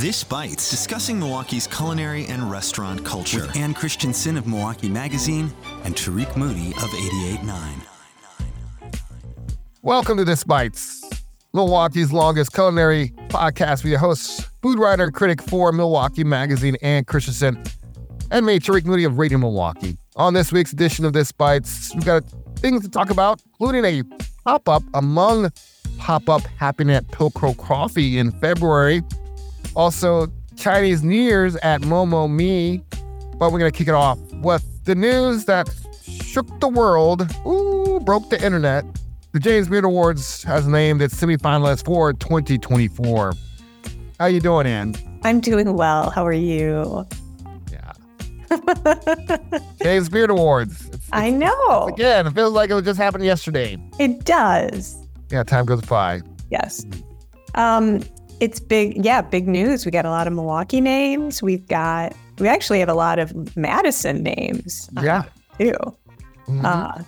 This Bites, discussing Milwaukee's culinary and restaurant culture. With Ann Christensen of Milwaukee Magazine and Tarik Moody of 88.9. Welcome to This Bites, Milwaukee's longest culinary podcast with your hosts, food writer, and critic for Milwaukee Magazine, Ann Christensen, and me, Tarik Moody of Radio Milwaukee. On this week's edition of This Bites, we've got things to talk about, including a pop-up among pop-up happening at Pilcrow Coffee in February. Also, Chinese New Year's at Momo Me. But we're going to kick it off with the news that shook the world, ooh, broke the internet. The James Beard Awards has named its semifinalists for 2024. How you doing, Ann? I'm doing well. How are you? Yeah. James Beard Awards. It's, I know. again, it feels like it just happened yesterday. It does. Yeah, time goes by. Yes. Um, it's big. Yeah, big news. We got a lot of Milwaukee names. We've got. We actually have a lot of Madison names. uh, Yeah. Too. Mhm. Uh,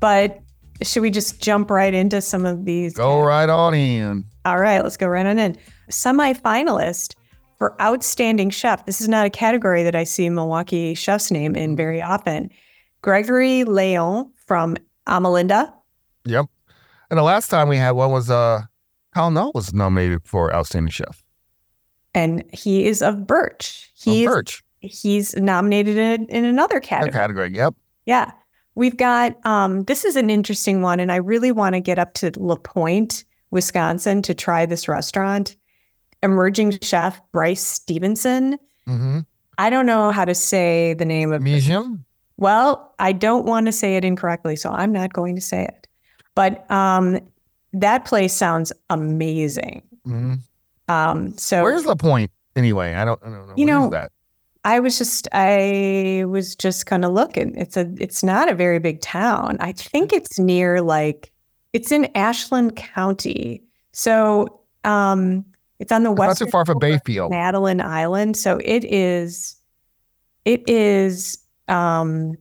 but should we just jump right into some of these? Go right on in. All right, let's go right on in. Semi-finalist for outstanding chef. This is not a category that I see Milwaukee chefs name in very often. Gregory Leon from Amilinda. Yep. And the last time we had one was uh Kyle Knall was nominated for Outstanding Chef. and he is of Birch. From He's Birch. he's nominated in, in another category. category. Yep. Yeah. We've got um this is an interesting one and I really want to get up to La Pointe, Wisconsin to try this restaurant. Emerging chef Bryce Stevenson. Mm-hmm. I don't know how to say the name of Museum. Well, I don't want to say it incorrectly, so I'm not going to say it. But um that place sounds amazing. Mm-hmm. Um so Where's the point anyway? I don't, I don't know. You Where know, that? I was just I was just kind of looking. It's a it's not a very big town. I think it's near like it's in Ashland County. So um it's on the west. not too far from Bayfield. Madeline Island. So it is it is um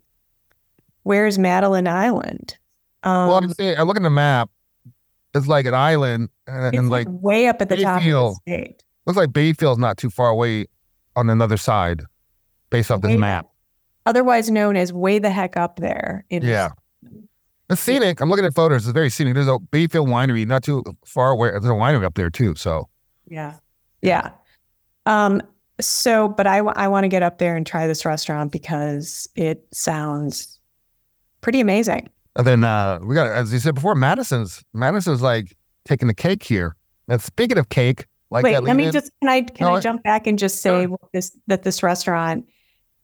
where's Madeline Island? Um well, I'm saying, I look at the map. It's like an island, and, and like like way up at the top of the Bayfield. state. looks like Bayfield's not too far away on another side, based off this Way- map. Otherwise known as way the heck up there. in Yeah. It's scenic. I'm looking at photos. It's very scenic. There's a Bayfield winery not too far away. There's a winery up there too. So Yeah. Yeah. Um, so, but I, I want to get up there and try this restaurant because it sounds pretty amazing. And then uh, we got, as you said before, Madison's Madison's like taking the cake here. And speaking of cake, like Wait, let me lead-in- just, can I, can No, I jump back and just say this, that this restaurant,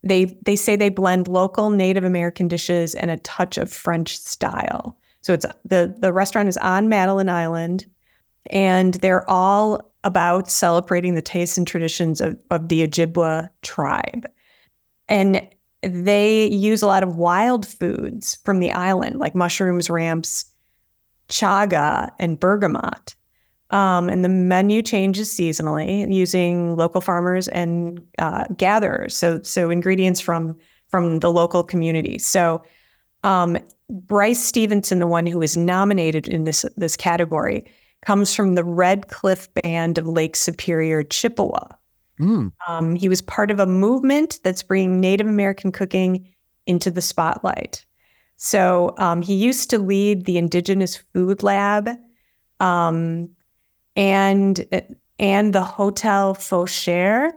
they, they say they blend local Native American dishes and a touch of French style. So it's the, the restaurant is on Madeline Island and they're all about celebrating the tastes and traditions of, of the Ojibwa tribe. And they use a lot of wild foods from the island, like mushrooms, ramps, chaga, and bergamot. Um, and the menu changes seasonally using local farmers and uh, gatherers. So, so ingredients from from the local community. So, um, Bryce Stevenson, the one who is nominated in this this category, comes from the Red Cliff Band of Lake Superior, Chippewa. Mm, Um, he was part of a movement that's bringing Native American cooking into the spotlight. So um, he used to lead the Indigenous Food Lab um, and and the Hotel Fauchère.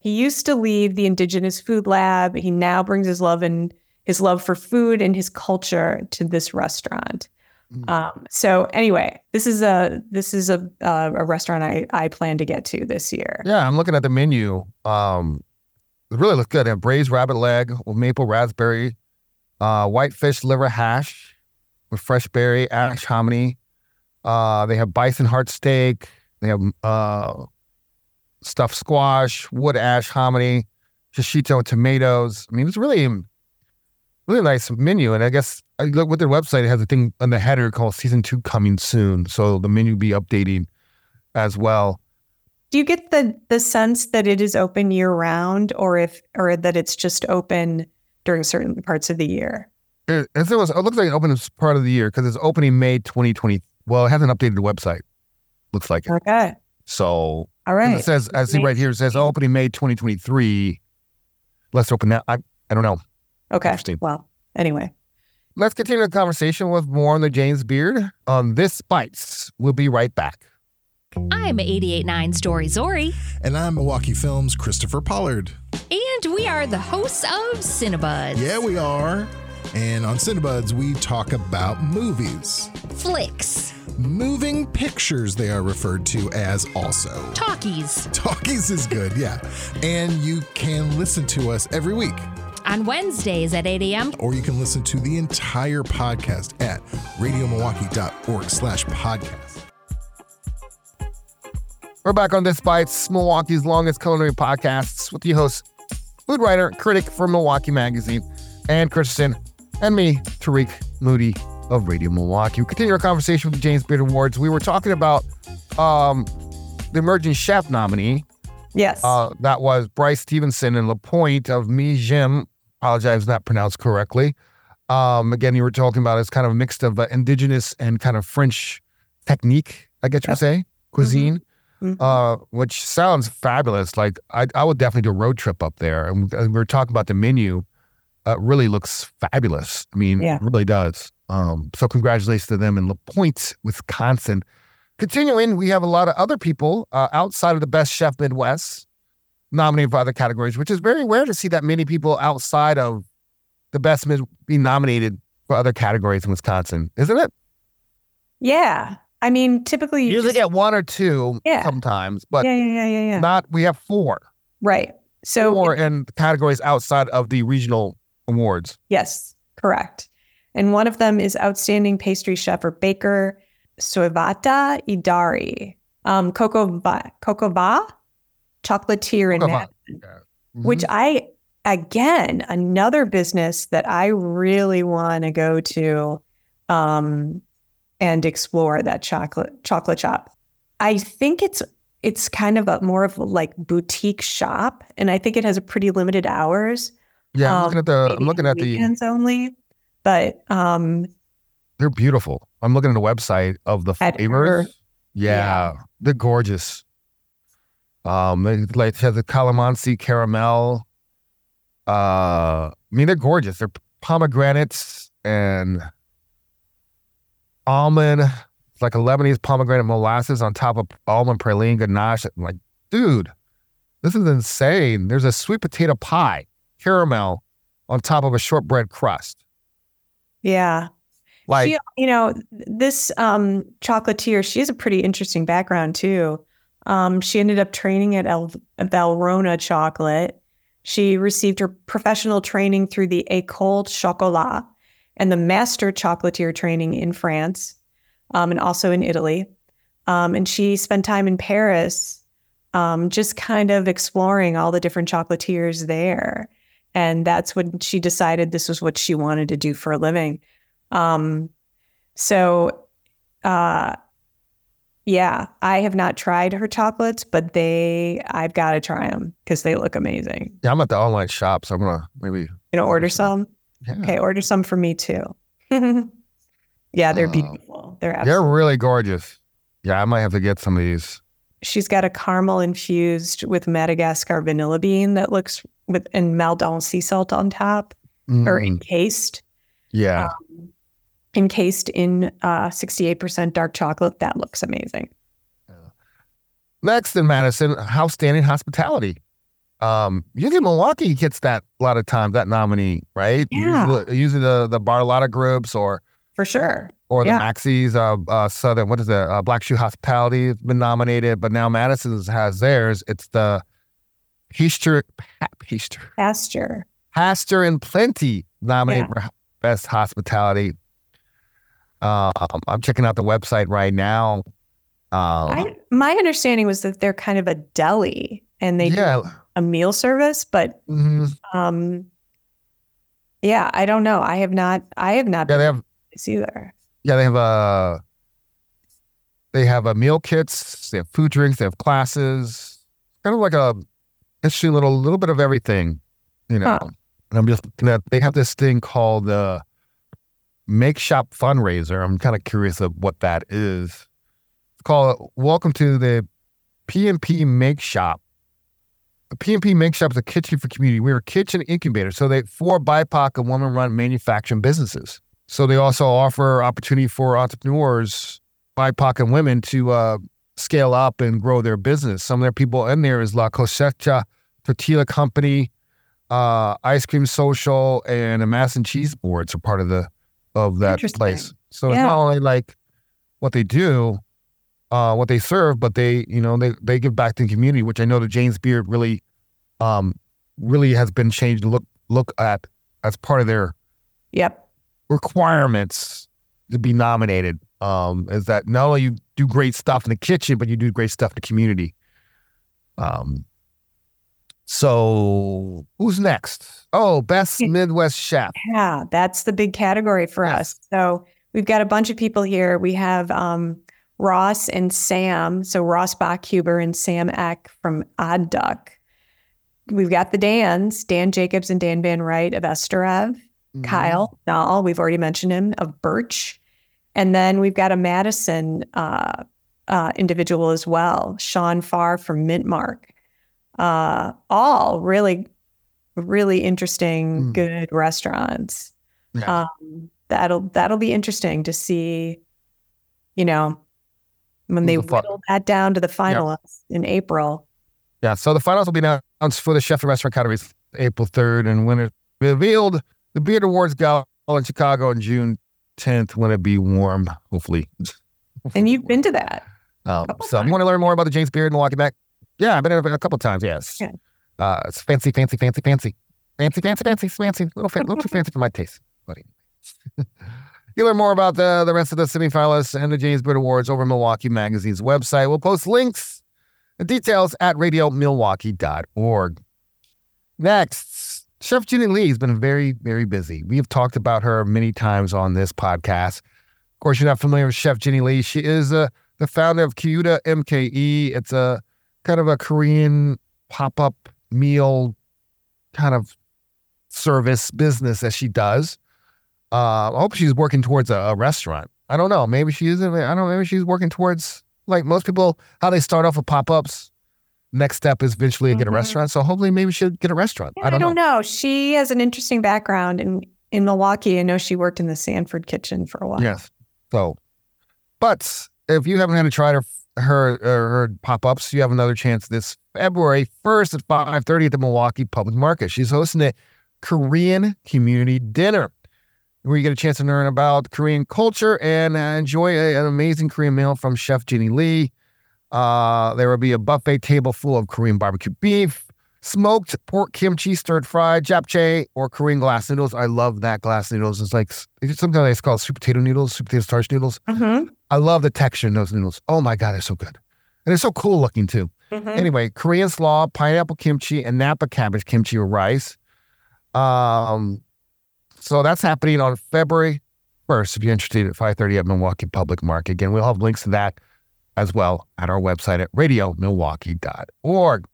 He used to lead the Indigenous Food Lab. He now brings his love and his love for food and his culture to this restaurant. Mm. Um, so anyway, this is a this is a uh, a restaurant I I plan to get to this year. yeah, I'm looking at the menu. Um, it really looks good. They have braised rabbit leg with maple raspberry, uh, white fish liver hash with fresh berry, ash hominy. Uh, they have bison heart steak. They have uh, stuffed squash, wood ash hominy, shishito tomatoes. I mean, it's really, really nice menu. And I guess I look with their website. It has a thing on the header called "Season Two Coming Soon," so the menu will be updating as well. Do you get the the sense that it is open year round, or if or that it's just open during certain parts of the year? It, it was. It looks like it opened as part of the year because it's opening May 2020. Well, it hasn't updated the website. Looks like it. Okay. So All right. It says, I see right here, it says opening May 2023. Let's open that. I, I don't know. Okay. Interesting. Well, anyway. Let's continue the conversation with more on the James Beard on This Bites. We'll be right back. I'm 889 Story Zori, And I'm Milwaukee Films Christopher Pollard. and we are the hosts of Cinebuds. Yeah, we are. And on Cinebuds, we talk about movies. Flicks, Moving pictures, they are referred to as also. talkies. Talkies is good, yeah. And you can listen to us every week, On Wednesdays at 8 a.m. or you can listen to the entire podcast at radiomilwaukee.org slash podcast. We're back on This Bites, Milwaukee's longest culinary podcasts with the host, food writer, critic for Milwaukee Magazine, Ann Christensen, and me, Tarik Moody of Radio Milwaukee. We continue our conversation with the James Beard Awards. We were talking about um, the Emerging Chef nominee. Yes. Uh, that was Bryce Stevenson and LaPointe of Miijim. Apologize if not pronounced correctly. Um, again, you were talking about it's kind of a mix of uh, indigenous and kind of French technique, I guess you would say, cuisine, Mhm. uh, which sounds fabulous. Like I, I would definitely do a road trip up there. And we we were talking about the menu. Uh, really looks fabulous. I mean, Yeah. it really does. Um, so congratulations to them in LaPointe, Wisconsin. Continuing, we have a lot of other people uh, outside of the Best Chef Midwest nominated for other categories, which is very rare to see that many people outside of the Best Mid be nominated for other categories in Wisconsin, isn't it? yeah. I mean, typically You usually just- get one or two Yeah. sometimes, but yeah, yeah, yeah, yeah, yeah. not. We have four, right. So four in categories outside of the regional awards. Yes, correct. And one of them is outstanding pastry chef or baker, Soivata Idari. Um, CocoVaa, Coco Va, chocolatier in Va. Madison, Mhm. which I, again, another business that I really want to go to um, and explore that chocolate chocolate shop. I think it's it's kind of a more of a like boutique shop, and I think it has a pretty limited hours. yeah, I'm um, looking at the. I'm looking at the. weekends only. But um, They're beautiful. I'm looking at the website of the flavors. her- Yeah, they're gorgeous. Um, they like have the calamansi caramel. Uh, I mean they're gorgeous. They're pomegranates and almond. It's like a Lebanese pomegranate molasses on top of almond praline ganache. I'm like, dude, this is insane. There's a sweet potato pie, caramel on top of a shortbread crust. yeah, Like, she, you know, this um, chocolatier, she has a pretty interesting background too. Um, she ended up training at El- Valrhona Chocolate. She received her professional training through the École Chocolat and the master chocolatier training in France um, and also in Italy. Um, and she spent time in Paris um, just kind of exploring all the different chocolatiers there. And that's when she decided this was what she wanted to do for a living. Um, so, uh, yeah, I have not tried her chocolates, but they, I've got to try them because they look amazing. yeah, I'm at the online shop, so I'm gonna maybe You know, order some. yeah. Okay, order some for me too. yeah, they're Oh. beautiful. They're They're really gorgeous. Yeah, I might have to get some of these. She's got a caramel infused with Madagascar vanilla bean that looks with and Maldon sea salt on top or Mm, encased. yeah, encased in uh, 68% dark chocolate. That looks amazing. Next in Madison, outstanding hospitality. Um, usually Milwaukee gets that a lot of times that nominee, right? Yeah. Usually, usually the the Bartolotta groups or For sure. or the Yeah. Maxie's, uh, uh, Southern. What is it? Uh, Black Shoe Hospitality has been nominated, but now Madison's has theirs. It's the Pasture, Pasture, Pasture. Pasture and Plenty nominated Yeah. for best hospitality. Uh, I'm checking out the website right now. Um, I, my understanding was that they're kind of a deli and they yeah, do a meal service, but mhm. um, yeah, I don't know. I have not. I have not yeah. been They have either. Yeah, they have a. they have uh, meal kits, they have food drinks, they have classes. Kind of like a interesting little little bit of everything, you know. Huh. And I'm just looking at they have this thing called the Make Shop Fundraiser. I'm kind of curious of what that is. It's called Welcome to the PMP Make Shop. The PMP Make Shop is a kitchen for community. We're a kitchen incubator. So they four BIPOC and woman run manufacturing businesses. So they also offer opportunity for entrepreneurs, BIPOC and women to uh, scale up and grow their business. Some of their people in there is La Cosecha Tortilla Company, uh, Ice Cream Social, and a Mass and Cheese Boards are part of the of that place. So it's not only like what they do, uh, what they serve, but they you know they they give back to the community, which I know the James Beard really, um, really has been changed to look look at as part of their Yep. requirements to be nominated um, is that not only you do great stuff in the kitchen, but you do great stuff in the community. Um, so who's next? Oh, best Midwest chef. Yeah, that's the big category for Yes. us. So we've got a bunch of people here. We have um, Ross and Sam. So Ross Bachhuber and Sam Eck from Odd Duck. We've got the Dans, Dan Jacobs and Dan Van Rite of EsterEv. Mm-hmm. Kyle Knall, we've already mentioned him, of Birch. And then we've got a Madison uh, uh, individual as well, Sean Pharr from Mint Mark. Uh, all really, really interesting, Mm. good restaurants. Yeah. Um, that'll that'll be interesting to see. You know, when they the whittle that down to the finalists in April. Yeah, so the finals will be announced for the chef and restaurant categories April 3rd and winner revealed the Beard Awards Gala in Chicago on June 10th when it be warm, hopefully. And you've been to that. Um, so you want to learn more about the James Beard Milwaukee Back? Yeah, I've been there a couple times. Yes. Uh, it's fancy, fancy, fancy, fancy, fancy, fancy, fancy, fancy. A little, fa- little too fancy for my taste, buddy. you learn more about the the rest of the semifinalists and the James Beard Awards over Milwaukee Magazine's website. We'll post links and details at radiomilwaukee.org. Next, Chef Jenny Lee has been very, very busy. We have talked about her many times on this podcast. Of course, you're not familiar with Chef Jenny Lee. She is uh, the founder of Kyuda MKE. It's a kind of a Korean pop up meal kind of service business that she does. Uh, I hope she's working towards a, a restaurant. I don't know. Maybe she isn't. I don't know. Maybe she's working towards, like most people, how they start off with pop ups. Next step is eventually get a Mhm. restaurant. So hopefully, maybe she'll get a restaurant. I don't, know. know. She has an interesting background in in Milwaukee. I know she worked in the Sanford kitchen for a while. Yes. So, but if you haven't had to try her her uh, her pop ups, you have another chance this February first at five thirty at the Milwaukee Public Market. She's hosting a Korean community dinner where you get a chance to learn about Korean culture and uh, enjoy a- an amazing Korean meal from Chef Jenny Lee. Uh, there will be a buffet table full of Korean barbecue beef, smoked pork kimchi, stirred fried, japchae, or Korean glass noodles. I love that glass noodles. It's like it's sometimes it's called sweet potato noodles, sweet potato starch noodles. Mhm. I love the texture in those noodles. Oh my god, they're so good, and they're so cool looking too. Mhm. Anyway, Korean slaw, pineapple kimchi, and Napa cabbage kimchi with rice. Um, so that's happening on February first. If you're interested, at 5:30 at Milwaukee Public Market. Again, we'll have links to that as well at our website at radiomilwaukee.org.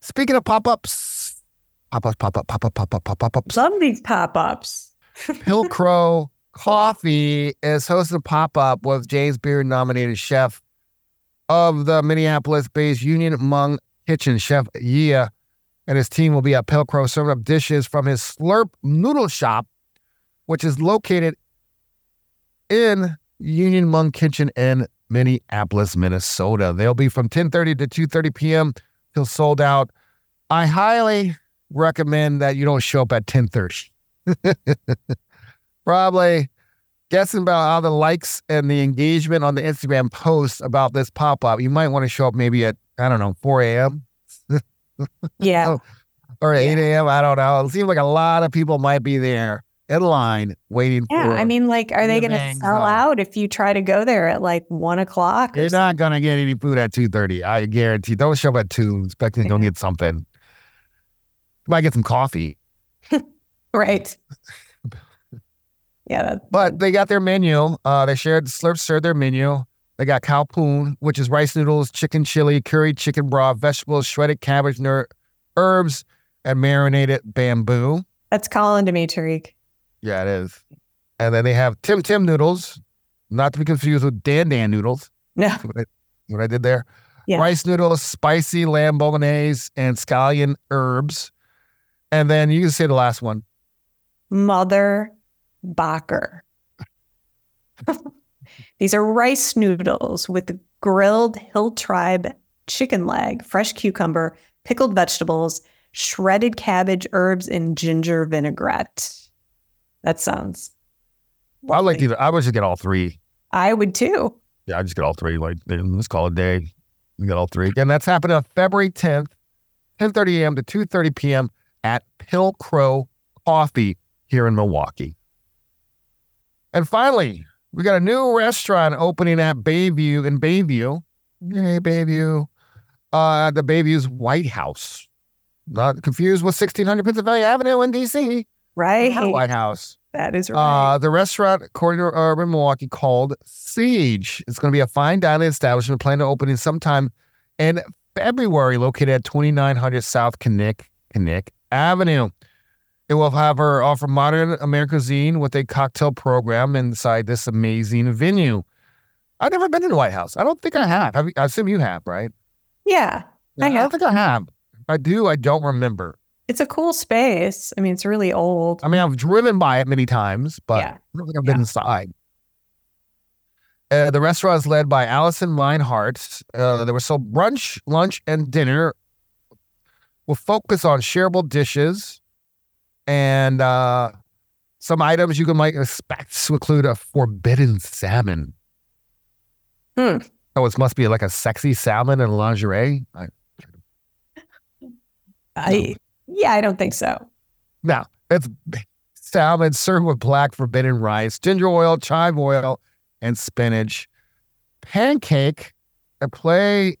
Speaking of pop-ups, pop-ups, pop-up, pop-up, pop-up, pop-up, pop-ups. Love these pop ups. Pilcrow Coffee is hosting a pop-up with James Beard nominated chef of the Minneapolis-based Union Hmong Kitchen, Chef Yia, and his team will be at Pilcrow serving up dishes from his Slurp Noodle Shop, which is located in Union Hmong Kitchen in Minneapolis, Minnesota. They'll be from 10:30 to 2:30 p.m. till sold out. I highly recommend that you don't show up at 10:30 probably guessing about all the likes and the engagement on the Instagram post about this pop up, you might want to show up maybe at, I don't know, 4 a.m. Yeah. Or 8 a.m. I don't know. It seems like a lot of people might be there in line waiting Yeah. for I mean, like, are they going to sell out if you try to go there at like one o'clock? or You're not going to get any food at 2.30. I guarantee. Don't show up at 2 expecting to go get something. You might get some coffee. Right. Yeah. That, But they got their menu. Uh, they shared Slurp shared their menu. They got khao poon, which is rice noodles, chicken chili, curry chicken broth, vegetables, shredded cabbage, ner- herbs, and marinated bamboo. that's calling to me, Tarik. Yeah, it is. And then they have Tim Tim noodles, not to be confused with Dan Dan noodles. No. That's what they, what I did there? Yeah. Rice noodles, spicy lamb bolognese, and scallion herbs. And then you can say the last one. Mother Bacher. These are rice noodles with grilled Hill Tribe chicken leg, fresh cucumber, pickled vegetables, shredded cabbage, herbs, and ginger vinaigrette. That sounds. Well, I like either. I would just get all three. I would too. Yeah, I just get all three. Like let's call it a day. We got all three. Again, that's happening on February 10th, 10:30 a.m. to 2:30 p.m. at Pilcrow Coffee here in Milwaukee. And finally, we got a new restaurant opening at Bayview in Bayview. Yay, Bayview. Uh, the Bayview's White House. Not confused with 1600 Pennsylvania Avenue in DC. Right. White House. That is right. Uh, the restaurant, according to Urban Milwaukee, called Sage. It's going to be a fine dining establishment planned to open in sometime in February, located at 2900 South Kinnick, Kinnick Avenue. It will have her offer modern American cuisine with a cocktail program inside this amazing venue. I've never been to the White House. I don't think I have. have you, I assume you have, right? yeah. I I have. don't think I have. If I do, I don't remember. It's a cool space. I mean, it's really old. I mean, I've driven by it many times, but Yeah. I don't think I've been inside. Uh, the restaurant is led by Allison Meinhardt. Uh, there was so brunch, lunch, and dinner will focus on shareable dishes and uh, some items you can might expect to include a forbidden salmon. Hmm. Oh, it must be like a sexy salmon and lingerie. I, I yeah, I don't think so. No, it's salmon served with black forbidden rice, ginger oil, chive oil, and spinach. Pancake, a play,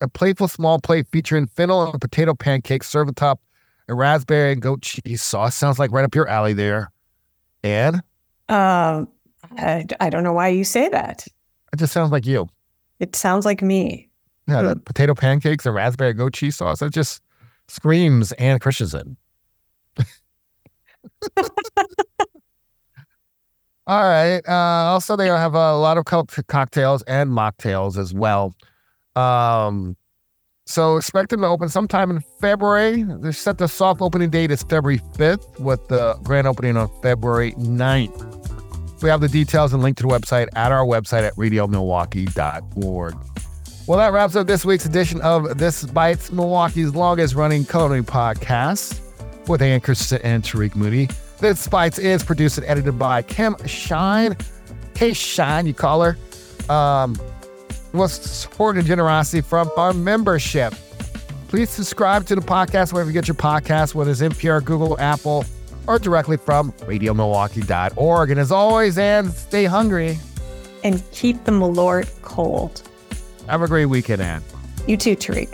a playful small plate featuring fennel and potato pancakes served atop a raspberry and goat cheese sauce. Sounds like right up your alley there. And Um, I, I don't know why you say that. it just sounds like you. It sounds like me. Yeah, the potato pancakes and raspberry goat cheese sauce. That just screams Ann Christensen. All right. Uh, also, they have a lot of co- cocktails and mocktails as well. Um, so expect them to open sometime in February. They set the soft opening date is February 5th with the grand opening on February 9th. We have the details and link to the website at our website at radiomilwaukee.org. Well, that wraps up this week's edition of This Bites, Milwaukee's longest running culinary podcast with Christensen and Tarik Moody. This Bites is produced and edited by Kim Shine. Hey, Shine, you call her. Um, with support and generosity from our membership. Please subscribe to the podcast wherever you get your podcasts, whether it's NPR, Google, Apple, or directly from radiomilwaukee.org. And as always, and stay hungry. And keep the Malort cold. Have a great weekend, Ann. You too, Tarik.